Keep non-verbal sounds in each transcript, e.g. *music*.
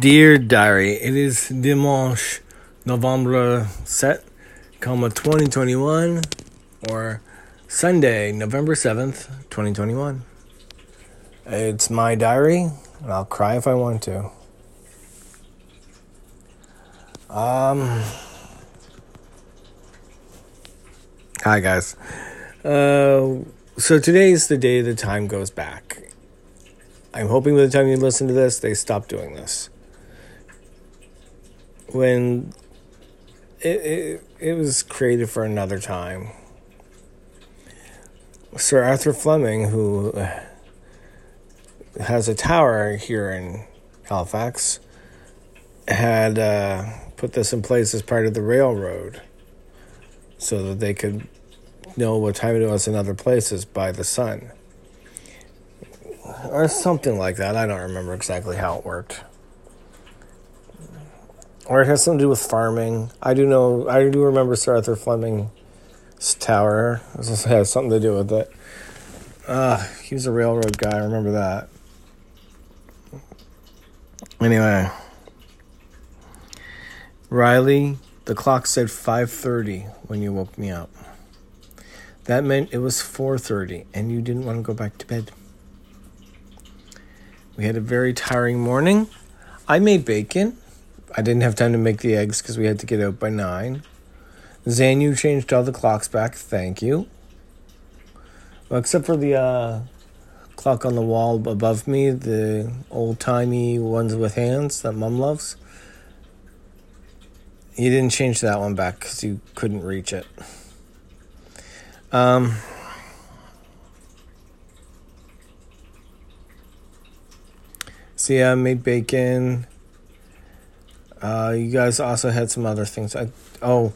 Dear Diary, it is Dimanche, November 7, comma 2021, or Sunday, November 7th, 2021. It's my diary, and I'll cry if I want to. Um. Hi, guys. Uh, so today's the day the time goes back. I'm hoping by the time you listen to this, they stop doing this when it, it, it was created for another time. Sir Arthur Fleming, who has a tower here in Halifax, had uh, put this in place as part of the railroad so that they could know what time it was in other places by the sun. Or something like that. I don't remember exactly how it worked or it has something to do with farming. I do know, I do remember Sir Arthur Fleming's tower. It has something to do with it. Uh, he was a railroad guy. I remember that. Anyway, Riley, the clock said 5:30 when you woke me up. That meant it was 4:30 and you didn't want to go back to bed. We had a very tiring morning. I made bacon. I didn't have time to make the eggs because we had to get out by nine. Zan, you changed all the clocks back. Thank you. Well, except for the uh, clock on the wall above me, the old timey ones with hands that mom loves. You didn't change that one back because you couldn't reach it. Um, so yeah, I made bacon. Uh, you guys also had some other things. I, oh,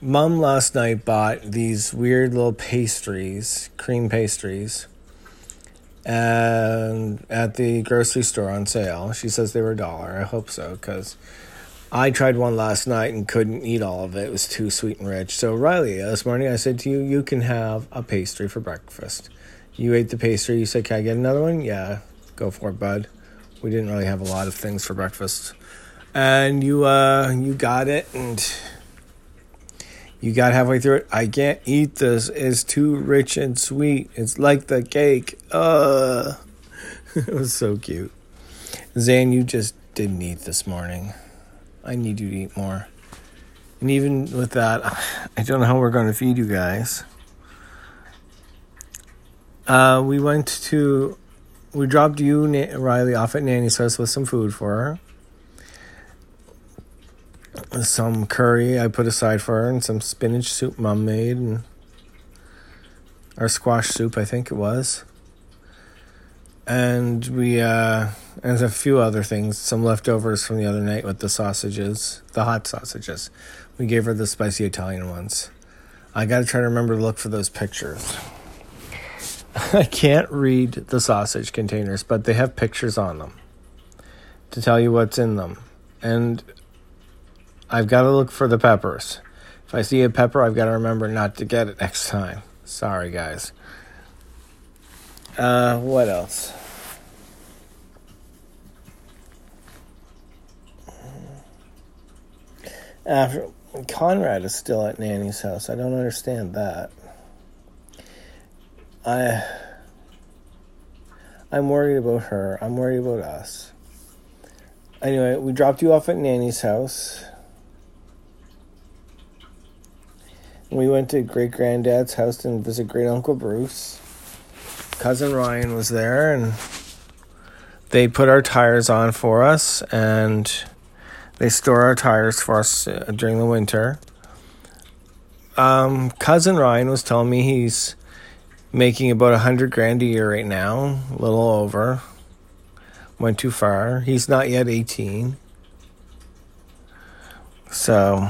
mom last night bought these weird little pastries, cream pastries, and at the grocery store on sale. She says they were a dollar. I hope so, because I tried one last night and couldn't eat all of it. It was too sweet and rich. So, Riley, this morning I said to you, you can have a pastry for breakfast. You ate the pastry. You said, Can I get another one? Yeah, go for it, bud. We didn't really have a lot of things for breakfast and you uh you got it and you got halfway through it. I can't eat this. It's too rich and sweet. It's like the cake. Uh *laughs* it was so cute. Zan, you just didn't eat this morning. I need you to eat more. And even with that, *sighs* I don't know how we're going to feed you guys. Uh, we went to, we dropped you, Riley, off at Nanny's house with some food for her some curry I put aside for her, and some spinach soup mom made, and our squash soup, I think it was. And we, uh, and a few other things, some leftovers from the other night with the sausages, the hot sausages. We gave her the spicy Italian ones. I gotta try to remember to look for those pictures. *laughs* I can't read the sausage containers, but they have pictures on them to tell you what's in them. And I've got to look for the peppers. If I see a pepper, I've got to remember not to get it next time. Sorry, guys. Uh, what else? After Conrad is still at Nanny's house. I don't understand that. I I'm worried about her. I'm worried about us. Anyway, we dropped you off at Nanny's house. We went to great granddad's house to visit great uncle Bruce. Cousin Ryan was there, and they put our tires on for us, and they store our tires for us uh, during the winter. Um, cousin Ryan was telling me he's making about a hundred grand a year right now, a little over. Went too far. He's not yet eighteen, so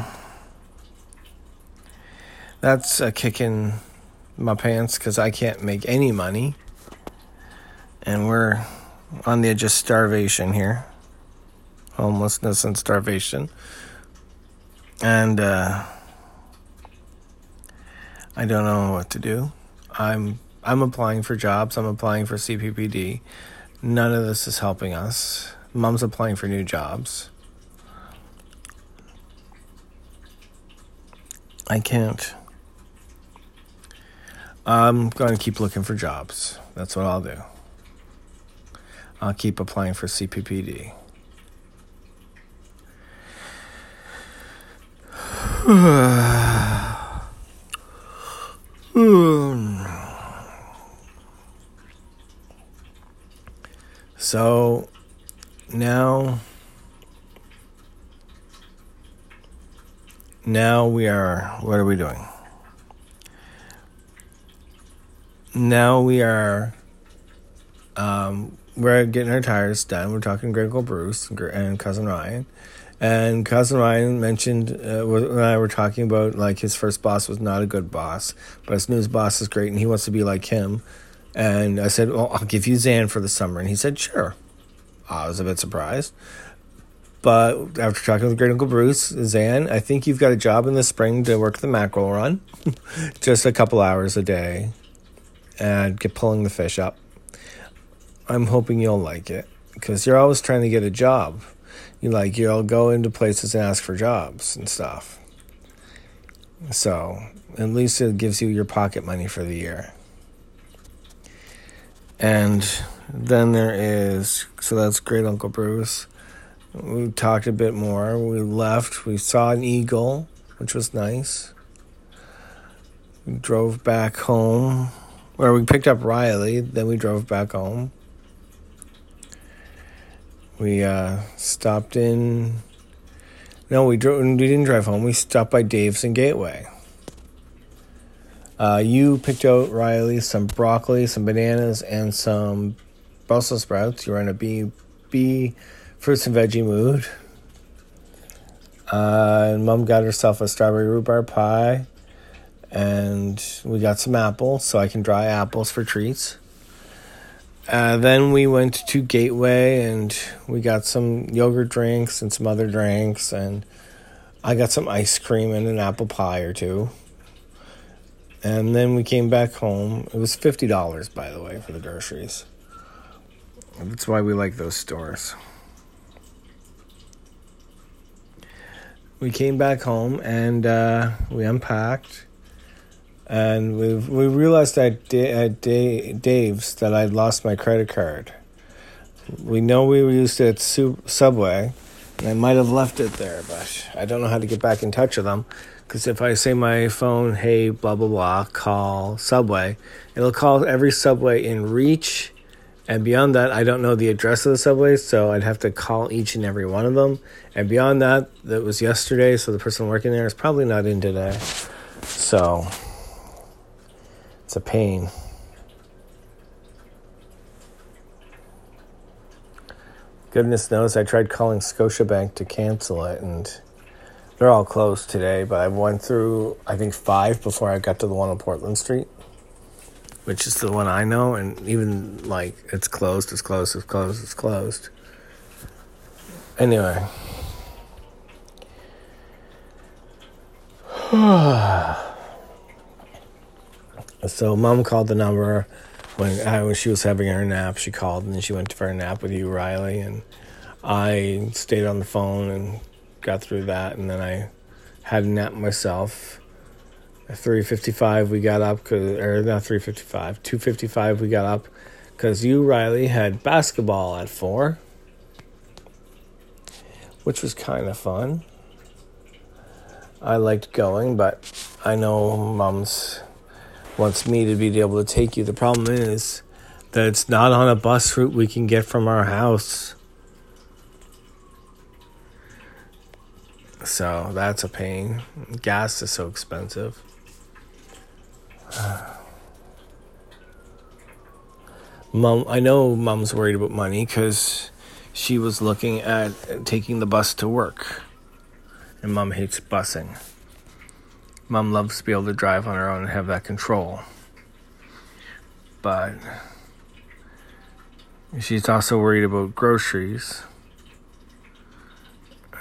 that's a kick in my pants because I can't make any money. And we're on the edge of starvation here homelessness and starvation. And uh, I don't know what to do. I'm I'm applying for jobs. I'm applying for CPPD. None of this is helping us. Mom's applying for new jobs. I can't. I'm going to keep looking for jobs. That's what I'll do. I'll keep applying for CPPD. *sighs* so now now we are what are we doing now we are um, we're getting our tires done. We're talking to Great Uncle Bruce and cousin Ryan. And cousin Ryan mentioned uh, when I were talking about like his first boss was not a good boss but his new boss is great and he wants to be like him. And I said well I'll give you Zan for the summer. And he said sure. I was a bit surprised. But after talking with Great Uncle Bruce, Zan, I think you've got a job in the spring to work the mackerel run, *laughs* just a couple hours a day, and get pulling the fish up. I'm hoping you'll like it because you're always trying to get a job. You like you'll go into places and ask for jobs and stuff. So at least it gives you your pocket money for the year. And then there is so that's Great Uncle Bruce. We talked a bit more. We left. We saw an eagle, which was nice. We drove back home, where we picked up Riley. Then we drove back home. We uh, stopped in. No, we drove. We didn't drive home. We stopped by Dave's and Gateway. Uh, you picked out Riley some broccoli, some bananas, and some Brussels sprouts. You were in a B B fruits and veggie mood. Uh, and mom got herself a strawberry rhubarb pie, and we got some apples so I can dry apples for treats. Uh, then we went to Gateway and we got some yogurt drinks and some other drinks, and I got some ice cream and an apple pie or two. And then we came back home. It was $50, by the way, for the groceries. That's why we like those stores. we came back home and uh, we unpacked, and we we realized at, at Dave's that I'd lost my credit card. We know we used it at Subway, and I might have left it there, but I don't know how to get back in touch with them. Because if I say my phone, hey, blah blah blah, call Subway, it'll call every Subway in reach and beyond that, I don't know the address of the subway, so I'd have to call each and every one of them. And beyond that, that was yesterday, so the person working there is probably not in today. So it's a pain. Goodness knows I tried calling Scotiabank to cancel it, and they're all closed today. But I went through, I think, five before I got to the one on Portland Street which is the one I know, and even like it's closed, it's closed, it's closed, it's closed. Anyway. *sighs* *sighs* so mom called the number when I, when she was having her nap. She called and then she went for a nap with you, Riley, and I stayed on the phone and got through that, and then I had a nap myself At 355 we got up cause, or not 355 255 we got up because you riley had basketball at 4 which was kind of fun i liked going but i know mom's wants me to be able to take you the problem is that it's not on a bus route we can get from our house so that's a pain gas is so expensive *sighs* Mom, I know mom's worried about money because she was looking at taking the bus to work. And mom hates busing. Mom loves to be able to drive on her own and have that control. But she's also worried about groceries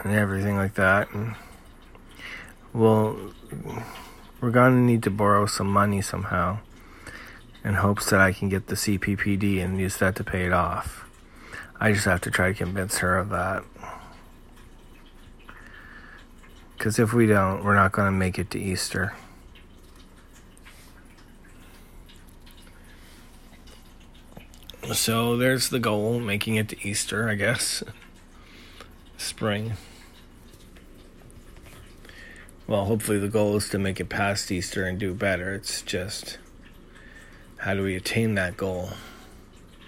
and everything like that. And well, we're going to need to borrow some money somehow in hopes that I can get the CPPD and use that to pay it off. I just have to try to convince her of that. Because if we don't, we're not going to make it to Easter. So there's the goal, making it to Easter, I guess. Spring. Well, hopefully the goal is to make it past Easter and do better. It's just how do we attain that goal?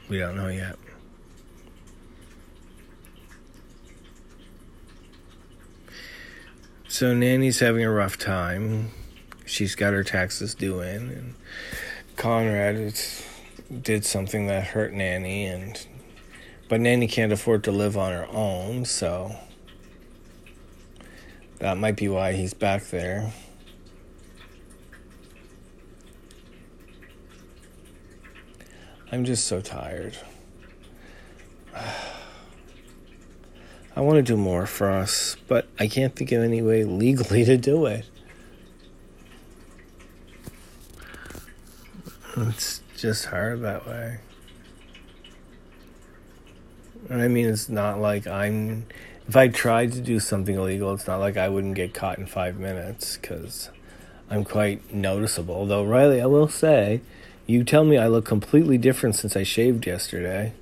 We don't know yet. So Nanny's having a rough time. She's got her taxes due in, and Conrad did something that hurt Nanny, and but Nanny can't afford to live on her own, so that might be why he's back there. I'm just so tired. I want to do more for us, but I can't think of any way legally to do it. It's just hard that way. I mean, it's not like I'm. If I tried to do something illegal, it's not like I wouldn't get caught in five minutes because I'm quite noticeable. Though, Riley, I will say, you tell me I look completely different since I shaved yesterday.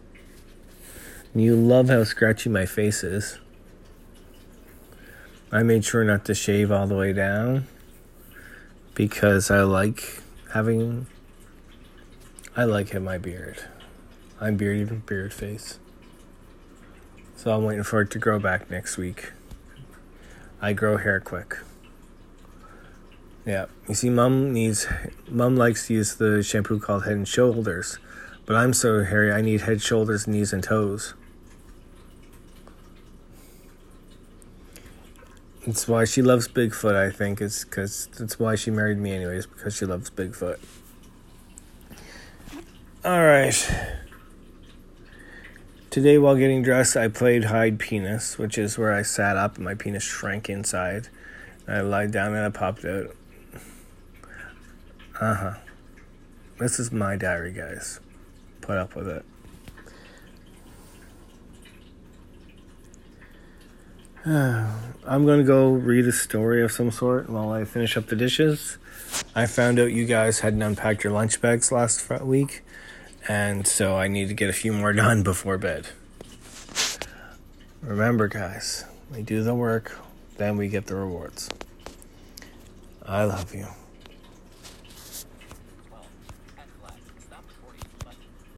You love how scratchy my face is. I made sure not to shave all the way down because I like having I like having my beard. I'm bearded beard face. So I'm waiting for it to grow back next week. I grow hair quick. Yeah, you see, mom needs, mom likes to use the shampoo called Head and Shoulders, but I'm so hairy I need head, shoulders, knees, and toes. That's why she loves Bigfoot, I think, is because that's why she married me, anyways, because she loves Bigfoot. Alright. Today, while getting dressed, I played hide penis, which is where I sat up and my penis shrank inside. I lied down and I popped out. Uh huh. This is my diary, guys. Put up with it. I'm gonna go read a story of some sort while I finish up the dishes. I found out you guys hadn't unpacked your lunch bags last week, and so I need to get a few more *laughs* done before bed. Remember, guys, we do the work, then we get the rewards. I love you.